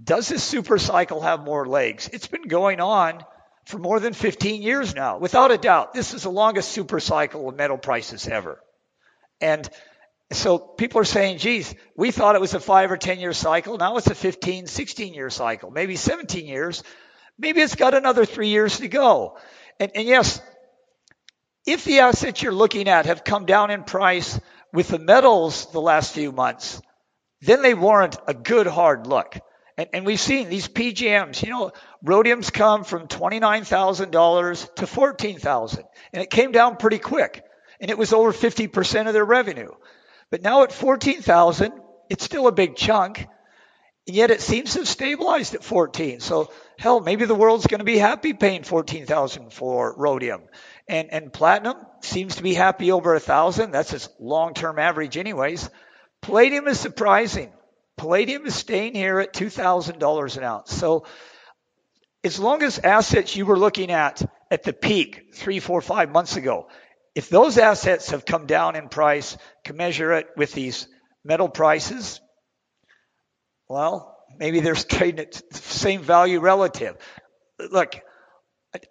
does this super cycle have more legs? It's been going on for more than 15 years now. Without a doubt, this is the longest super cycle of metal prices ever. And so people are saying, geez, we thought it was a five or 10 year cycle. Now it's a 15, 16 year cycle, maybe 17 years. Maybe it's got another three years to go. And, and yes, if the assets you're looking at have come down in price with the metals the last few months, then they warrant a good hard look. And, and we've seen these PGMs, you know, rhodium's come from $29,000 to 14,000 and it came down pretty quick and it was over 50% of their revenue. But now at 14,000, it's still a big chunk. And yet it seems to have stabilized at 14. So hell, maybe the world's going to be happy paying 14,000 for rhodium. And, and platinum seems to be happy over a thousand. That's its long-term average anyways. Palladium is surprising. Palladium is staying here at $2,000 an ounce. So as long as assets you were looking at at the peak three, four, five months ago, if those assets have come down in price, it with these metal prices, well, maybe they're trading at the same value relative. Look,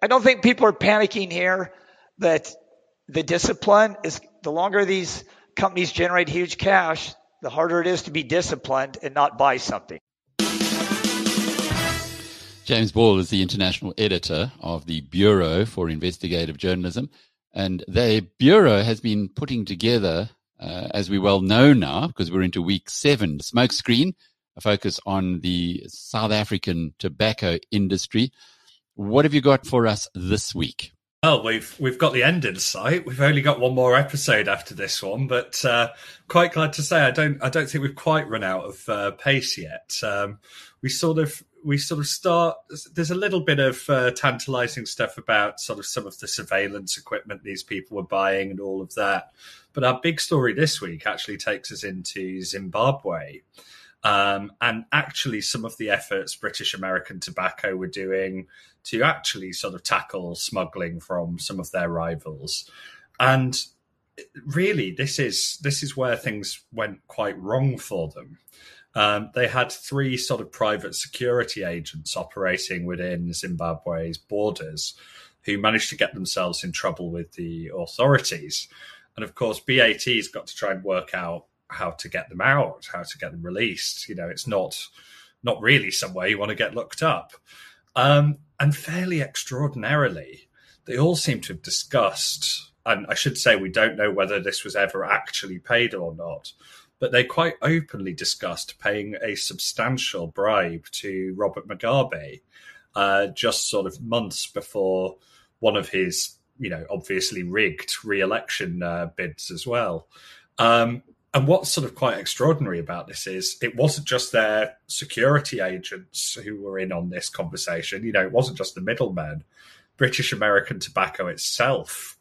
I don't think people are panicking here that the discipline is the longer these companies generate huge cash, the harder it is to be disciplined and not buy something. James Ball is the international editor of the Bureau for Investigative Journalism. And the Bureau has been putting together, uh, as we well know now, because we're into week seven, Smokescreen, a focus on the South African tobacco industry. What have you got for us this week? Well, we've we've got the end in sight. We've only got one more episode after this one, but uh, quite glad to say I don't I don't think we've quite run out of uh, pace yet. Um, we sort of we sort of start. There's a little bit of uh, tantalising stuff about sort of some of the surveillance equipment these people were buying and all of that. But our big story this week actually takes us into Zimbabwe. Um, and actually, some of the efforts British American Tobacco were doing to actually sort of tackle smuggling from some of their rivals. And really, this is this is where things went quite wrong for them. Um, they had three sort of private security agents operating within Zimbabwe's borders who managed to get themselves in trouble with the authorities. And of course, BAT's got to try and work out how to get them out, how to get them released. You know, it's not not really somewhere you want to get looked up. Um, and fairly extraordinarily, they all seem to have discussed, and I should say we don't know whether this was ever actually paid or not, but they quite openly discussed paying a substantial bribe to Robert Mugabe uh, just sort of months before one of his, you know, obviously rigged re-election uh, bids as well. Um, and what's sort of quite extraordinary about this is it wasn't just their security agents who were in on this conversation. You know, it wasn't just the middlemen. British American Tobacco itself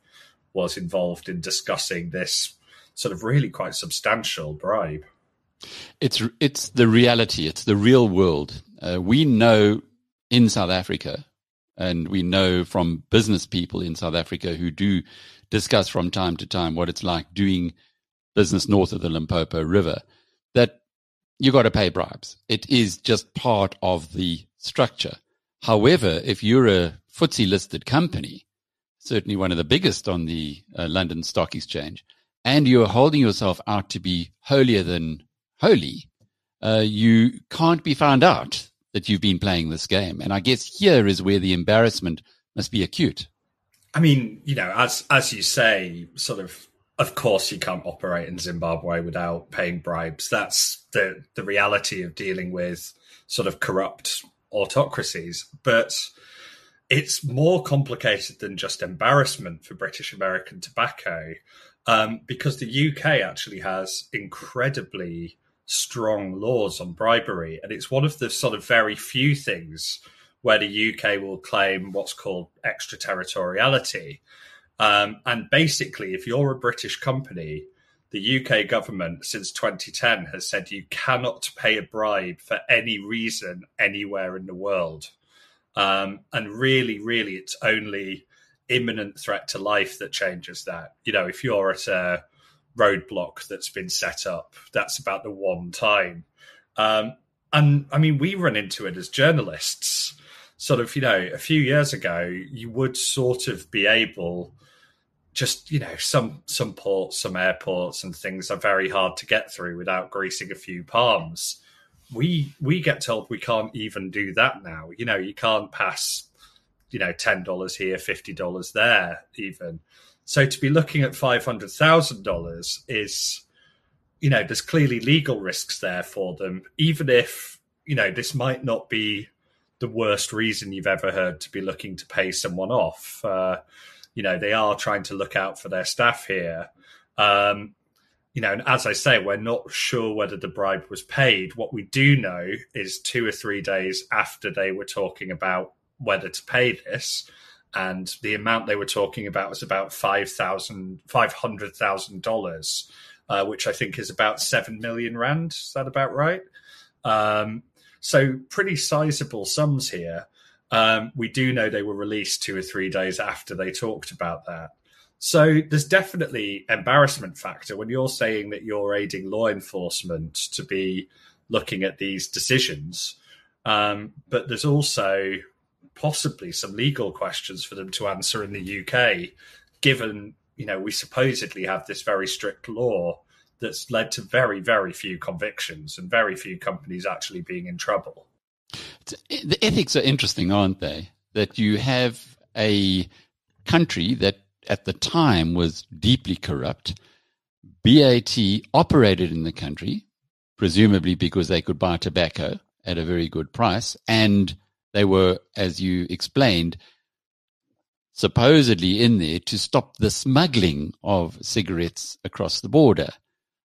was involved in discussing this sort of really quite substantial bribe. It's it's the reality. It's the real world. Uh, we know in South Africa, and we know from business people in South Africa who do discuss from time to time what it's like doing business north of the Limpopo River, that you got to pay bribes. It is just part of the structure. However, if you're a FTSE listed company, certainly one of the biggest on the uh, London Stock Exchange, and you're holding yourself out to be holier than holy, uh, you can't be found out that you've been playing this game. And I guess here is where the embarrassment must be acute. I mean, you know, as as you say, sort of of course you can't operate in Zimbabwe without paying bribes. That's the the reality of dealing with sort of corrupt autocracies. But it's more complicated than just embarrassment for British American tobacco, um, because the UK actually has incredibly strong laws on bribery, and it's one of the sort of very few things where the UK will claim what's called extraterritoriality. Um, and basically, if you're a British company, the UK government since 2010 has said you cannot pay a bribe for any reason anywhere in the world. Um, and really, really, it's only imminent threat to life that changes that. You know, if you're at a roadblock that's been set up, that's about the one time. Um, and I mean, we run into it as journalists. Sort of, you know, a few years ago, you would sort of be able just you know some some ports some airports and things are very hard to get through without greasing a few palms. We we get told we can't even do that now. You know you can't pass you know $10 here $50 there even. So to be looking at $500,000 is you know there's clearly legal risks there for them even if you know this might not be the worst reason you've ever heard to be looking to pay someone off. Uh, you know they are trying to look out for their staff here. Um, you know, and as I say, we're not sure whether the bribe was paid. What we do know is two or three days after they were talking about whether to pay this, and the amount they were talking about was about five thousand, five hundred thousand dollars, uh, which I think is about seven million rand. Is that about right? Um, so pretty sizable sums here. Um, we do know they were released two or three days after they talked about that. So there's definitely embarrassment factor when you're saying that you're aiding law enforcement to be looking at these decisions. Um, but there's also possibly some legal questions for them to answer in the UK, given you know we supposedly have this very strict law that's led to very very few convictions and very few companies actually being in trouble the ethics are interesting, aren't they? That you have a country that at the time was deeply corrupt. BAT operated in the country, presumably because they could buy tobacco at a very good price. And they were, as you explained, supposedly in there to stop the smuggling of cigarettes across the border.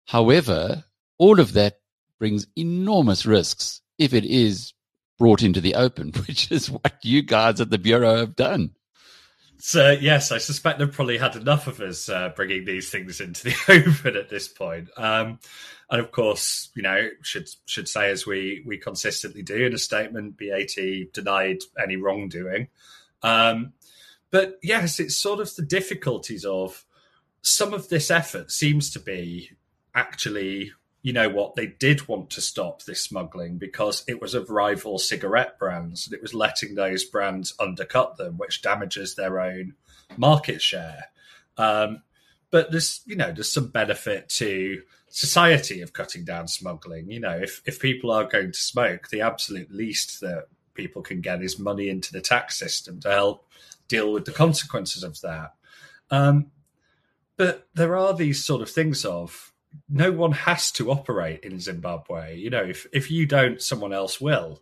However, all of that brings enormous risks if it is brought into the open, which is what you guys at the Bureau have done. So, yes, I suspect they've probably had enough of us uh, bringing these things into the open at this point. Um, and of course, you know, should should say as we we consistently do in a statement, BAT denied any wrongdoing. Um, but yes, it's sort of the difficulties of some of this effort seems to be actually you know what, they did want to stop this smuggling because it was of rival cigarette brands and it was letting those brands undercut them, which damages their own market share. Um, but there's, you know, there's some benefit to society of cutting down smuggling. You know, if, if people are going to smoke, the absolute least that people can get is money into the tax system to help deal with the consequences of that. Um, but there are these sort of things of no one has to operate in Zimbabwe. You know, if if you don't, someone else will.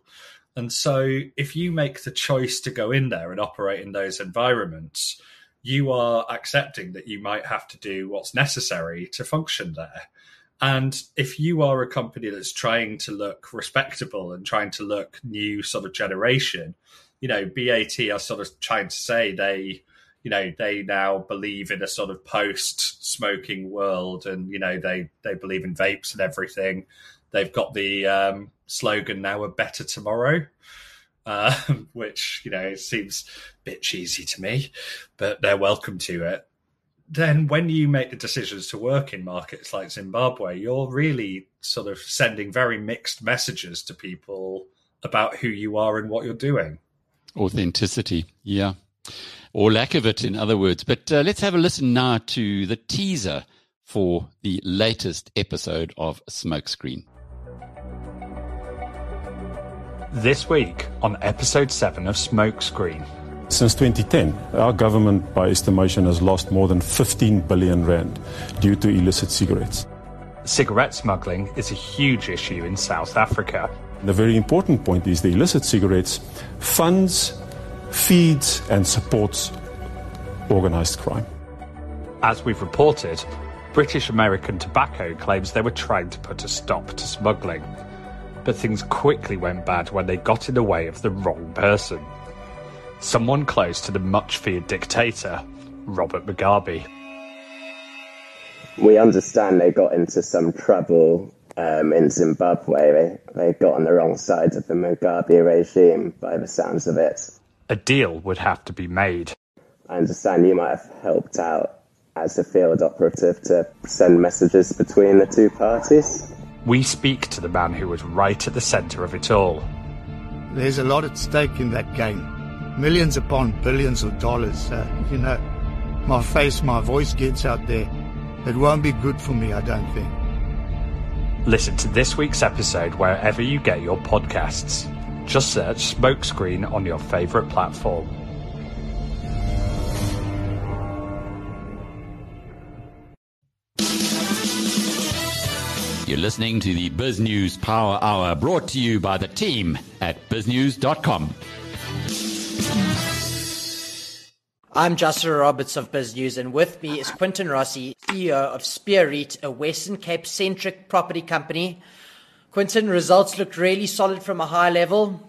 And so, if you make the choice to go in there and operate in those environments, you are accepting that you might have to do what's necessary to function there. And if you are a company that's trying to look respectable and trying to look new sort of generation, you know, BAT are sort of trying to say they you know they now believe in a sort of post smoking world and you know they they believe in vapes and everything. They've got the um, slogan now a better tomorrow uh, which you know seems a bit cheesy to me but they're welcome to it. Then when you make the decisions to work in markets like zimbabwe you're really sort of sending very mixed messages to people about who you are and what you're doing. Authenticity yeah or lack of it, in other words. But uh, let's have a listen now to the teaser for the latest episode of Smokescreen. This week on episode 7 of Smokescreen. Since 2010, our government, by estimation, has lost more than 15 billion rand due to illicit cigarettes. Cigarette smuggling is a huge issue in South Africa. The very important point is the illicit cigarettes funds feeds and supports organized crime. As we've reported, British American Tobacco claims they were trying to put a stop to smuggling. but things quickly went bad when they got in the way of the wrong person. Someone close to the much feared dictator, Robert Mugabe. We understand they got into some trouble um, in Zimbabwe. They, they got on the wrong side of the Mugabe regime, by the sounds of it. A deal would have to be made. I understand you might have helped out as a field operative to send messages between the two parties. We speak to the man who was right at the centre of it all. There's a lot at stake in that game. Millions upon billions of dollars. Uh, you know, my face, my voice gets out there. It won't be good for me, I don't think. Listen to this week's episode wherever you get your podcasts. Just search Smokescreen on your favourite platform. You're listening to the BizNews Power Hour brought to you by the team at biznews.com. I'm Joshua Roberts of BizNews, and with me is Quintin Rossi, CEO of Spear REIT, a Western Cape centric property company. Quintin, results looked really solid from a high level.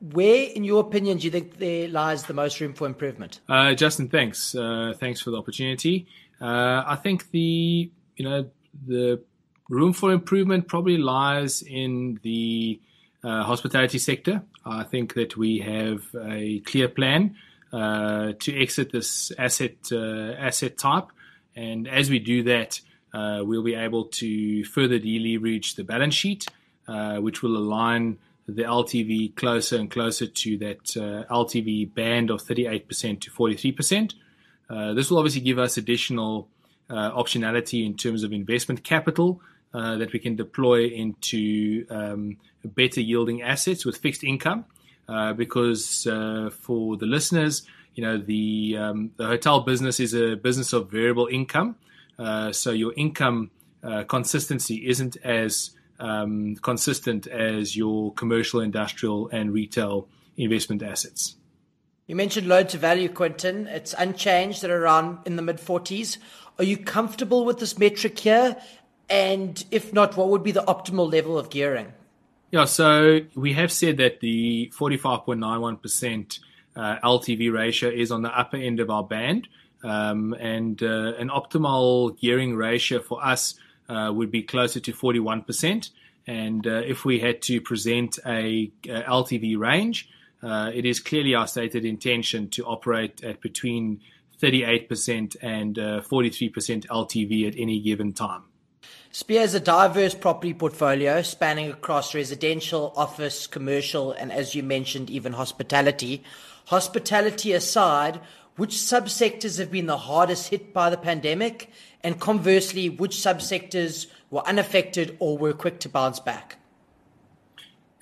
Where, in your opinion, do you think there lies the most room for improvement? Uh, Justin, thanks. Uh, thanks for the opportunity. Uh, I think the you know the room for improvement probably lies in the uh, hospitality sector. I think that we have a clear plan uh, to exit this asset uh, asset type, and as we do that, we'll be able to further deleverage the balance sheet, uh, which will align the LTV closer and closer to that uh, LTV band of 38% to 43%. this will obviously give us additional optionality in terms of investment capital uh, that we can deploy into um, better yielding assets with fixed income. Uh, because uh, for the listeners, you know the um, the hotel business is a business of variable income, uh, so your income uh, consistency isn't as um, consistent as your commercial, industrial, and retail investment assets. You mentioned loan to value, Quintin. It's unchanged at around in the mid 40s. Are you comfortable with this metric here? And if not, what would be the optimal level of gearing? Yeah, so we have said that the 45.91% uh, LTV ratio is on the upper end of our band. Um, and uh, an optimal gearing ratio for us uh, would be closer to 41%. And uh, if we had to present a, a LTV range, uh, it is clearly our stated intention to operate at between 38% and 43% uh, LTV at any given time. Spear has a diverse property portfolio spanning across residential, office, commercial, and as you mentioned, even hospitality. Hospitality aside, which subsectors have been the hardest hit by the pandemic? And conversely, which subsectors were unaffected or were quick to bounce back?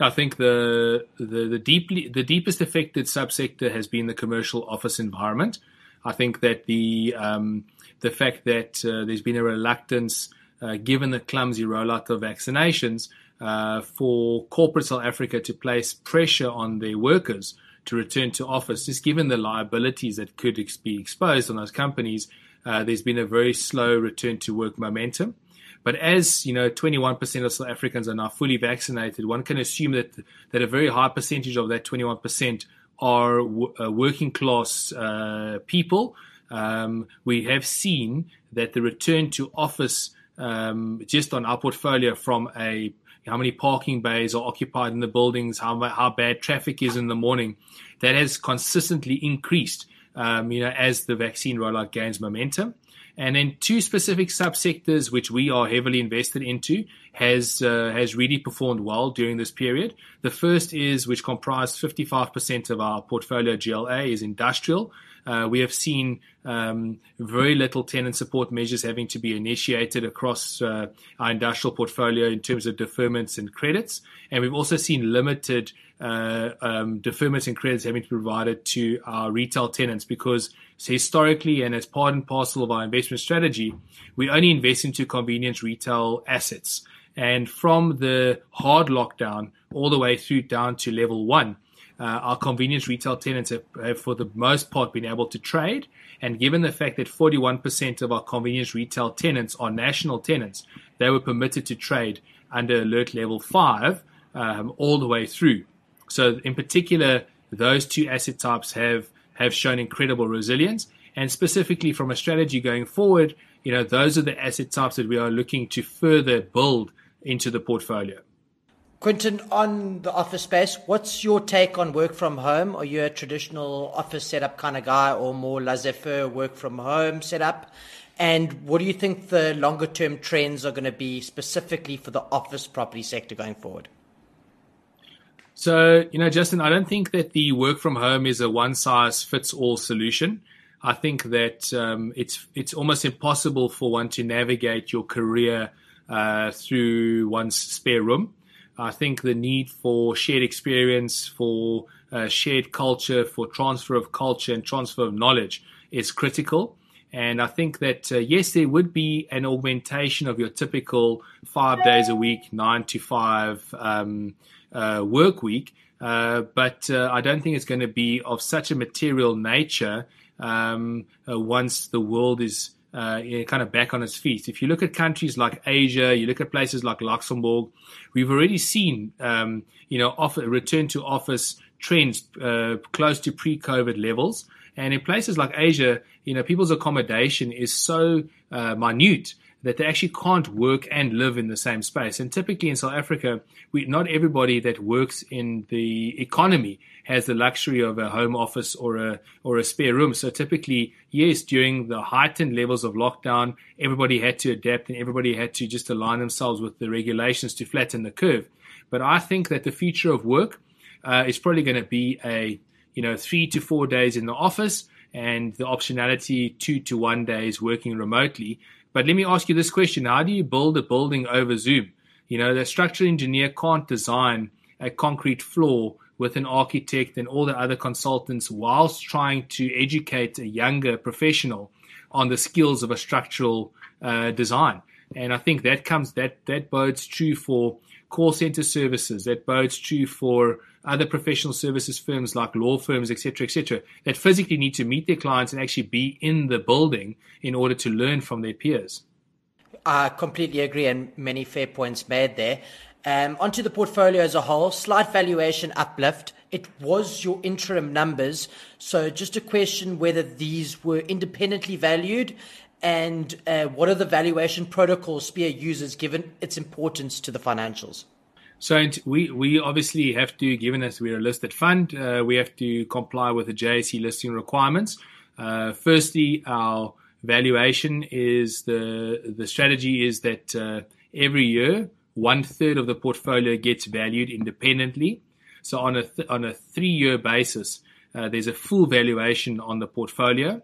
I think the the, the deeply the deepest affected subsector has been the commercial office environment. I think that the um, the fact that uh, there's been a reluctance uh, given the clumsy rollout of vaccinations, uh, for corporate South Africa to place pressure on their workers to return to office, just given the liabilities that could ex- be exposed on those companies, uh, there's been a very slow return to work momentum. But as you know, 21% of South Africans are now fully vaccinated. One can assume that that a very high percentage of that 21% are w- uh, working class uh, people. Um, we have seen that the return to office um, just on our portfolio from a how many parking bays are occupied in the buildings, how how bad traffic is in the morning, that has consistently increased. Um, you know, as the vaccine rollout gains momentum, and then two specific subsectors which we are heavily invested into has uh, has really performed well during this period. The first is which comprised 55% of our portfolio GLA is industrial. Uh, we have seen um, very little tenant support measures having to be initiated across uh, our industrial portfolio in terms of deferments and credits. And we've also seen limited uh, um, deferments and credits having to be provided to our retail tenants because historically and as part and parcel of our investment strategy, we only invest into convenience retail assets. And from the hard lockdown all the way through down to level one, uh, our convenience retail tenants have, have, for the most part, been able to trade. And given the fact that 41% of our convenience retail tenants are national tenants, they were permitted to trade under alert level five. um, all the way through. So, in particular, those two asset types have have shown incredible resilience. And specifically from a strategy going forward, you know, those are the asset types that we are looking to further build into the portfolio. Quintin, on the office space, what's your take on work from home? Are you a traditional office setup kind of guy or more laissez faire work from home setup? And what do you think the longer term trends are going to be specifically for the office property sector going forward? So, you know, Justin, I don't think that the work from home is a one size fits all solution. I think that um, it's it's almost impossible for one to navigate your career uh, through one's spare room. I think the need for shared experience, for uh, shared culture, for transfer of culture and transfer of knowledge is critical. And I think that, uh, yes, there would be an augmentation of your typical five days a week, nine to five um, uh, work week. Uh, but uh, I don't think it's going to be of such a material nature um, uh, once the world is uh, kind of back on its feet. If you look at countries like Asia, you look at places like Luxembourg, we've already seen, um, you know, off, return to office trends uh, close to pre-COVID levels. And in places like Asia, you know, people's accommodation is so uh, minute that they actually can't work and live in the same space. And typically in South Africa, we, not everybody that works in the economy has the luxury of a home office or a or a spare room. So typically, yes, during the heightened levels of lockdown, everybody had to adapt and everybody had to just align themselves with the regulations to flatten the curve. But I think that the future of work uh, is probably going to be a you know three to four days in the office and the optionality two to one days working remotely. But let me ask you this question: How do you build a building over Zoom? You know, the structural engineer can't design a concrete floor with an architect and all the other consultants whilst trying to educate a younger professional on the skills of a structural uh, design. And I think that comes that that bodes true for call center services. That bodes true for other professional services firms like law firms, etc., etc., that physically need to meet their clients and actually be in the building in order to learn from their peers. I completely agree, and many fair points made there. Um, onto the portfolio as a whole, slight valuation uplift. It was your interim numbers. So, just a question whether these were independently valued and uh, what are the valuation protocols Spear uses given its importance to the financials? So we we obviously have to, given that we're a listed fund, uh, we have to comply with the JSE listing requirements. Uh, firstly, our valuation is the the strategy is that uh, every year one third of the portfolio gets valued independently. So on a th- on a three year basis, uh, there's a full valuation on the portfolio.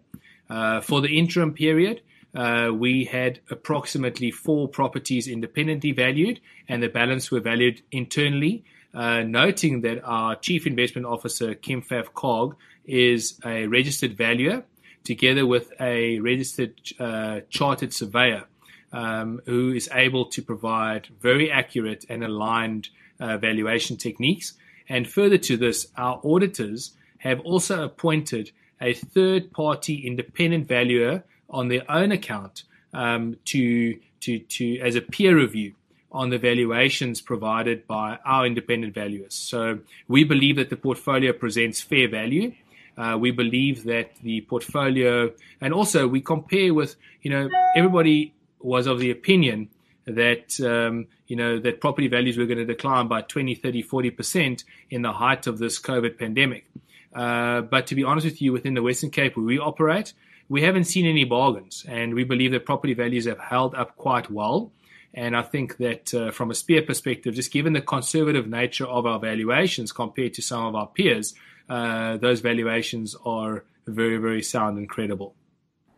Uh, for the interim period, uh, we had approximately four properties independently valued, and the balance were valued internally. Uh, noting that our chief investment officer, Kim Pfaff Cog, is a registered valuer, together with a registered uh, chartered surveyor, um, who is able to provide very accurate and aligned uh, valuation techniques. And further to this, our auditors have also appointed a third party independent valuer on their own account um, to, to, to, as a peer review on the valuations provided by our independent valuers. So we believe that the portfolio presents fair value. Uh, we believe that the portfolio, and also we compare with, you know, everybody was of the opinion that um, you know that property values were going to decline by 20 30 40% in the height of this covid pandemic uh, but to be honest with you within the western cape where we operate we haven't seen any bargains, and we believe that property values have held up quite well. And I think that uh, from a Spear perspective, just given the conservative nature of our valuations compared to some of our peers, uh, those valuations are very, very sound and credible.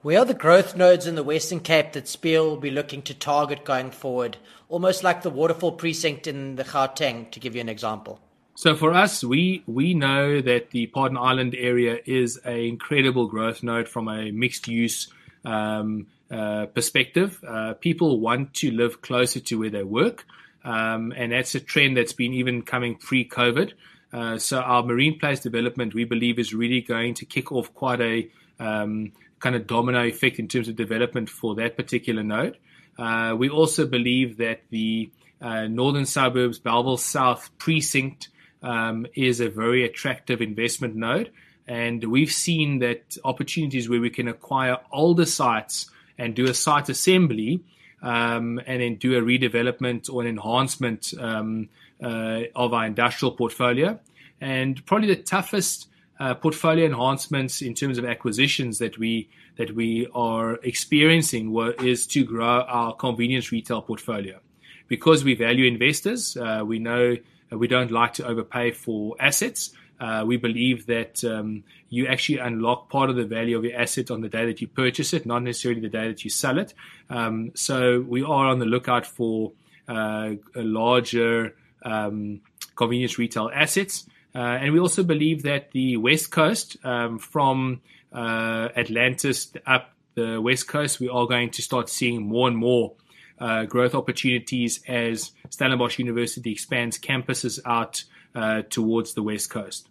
Where are the growth nodes in the Western Cape that Spear will be looking to target going forward? Almost like the waterfall precinct in the Gauteng, to give you an example. So for us, we we know that the Paarden Island area is an incredible growth node from a mixed use um, uh, perspective. Uh, people want to live closer to where they work, um, and that's a trend that's been even coming pre-COVID. Uh, so our marine place development, we believe, is really going to kick off quite a um, kind of domino effect in terms of development for that particular node. Uh, we also believe that the uh, northern suburbs, Bellville South precinct um, is a very attractive investment node. And we've seen that opportunities where we can acquire older sites and do a site assembly um, and then do a redevelopment or an enhancement um, uh, of our industrial portfolio. And probably the toughest uh, portfolio enhancements in terms of acquisitions that we that we are experiencing were, is to grow our convenience retail portfolio because we value investors. Uh, we know we don't like to overpay for assets. Uh, we believe that um, you actually unlock part of the value of your asset on the day that you purchase it, not necessarily the day that you sell it. Um, so we are on the lookout for uh, larger um, convenience retail assets. Uh, and we also believe that the West Coast, um, from uh, Atlantis up the West Coast, we are going to start seeing more and more uh, growth opportunities as Stellenbosch University expands campuses out uh, towards the West Coast.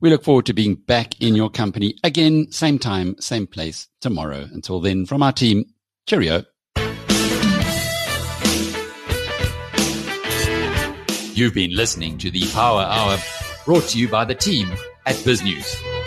We look forward to being back in your company again, same time, same place tomorrow. Until then, from our team, cheerio. You've been listening to the Power Hour brought to you by the team at BizNews.